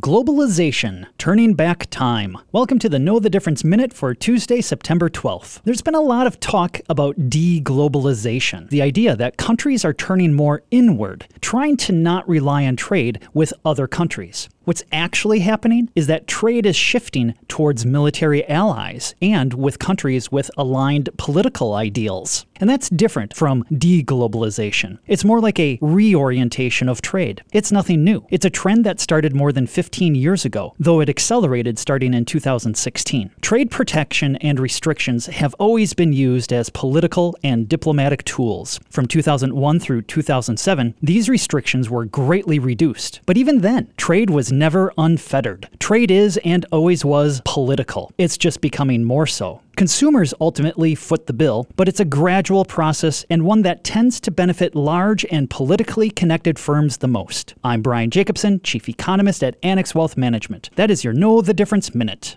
Globalization, Turning Back Time. Welcome to the Know the Difference Minute for Tuesday, September 12th. There's been a lot of talk about deglobalization, the idea that countries are turning more inward, trying to not rely on trade with other countries. What's actually happening is that trade is shifting towards military allies and with countries with aligned political ideals. And that's different from deglobalization. It's more like a reorientation of trade. It's nothing new. It's a trend that started more than 15 years ago, though it accelerated starting in 2016. Trade protection and restrictions have always been used as political and diplomatic tools. From 2001 through 2007, these restrictions were greatly reduced. But even then, trade was never unfettered. Trade is and always was political. It's just becoming more so. Consumers ultimately foot the bill, but it's a gradual process and one that tends to benefit large and politically connected firms the most. I'm Brian Jacobson, Chief Economist at Annex Wealth Management. That is your Know the Difference Minute.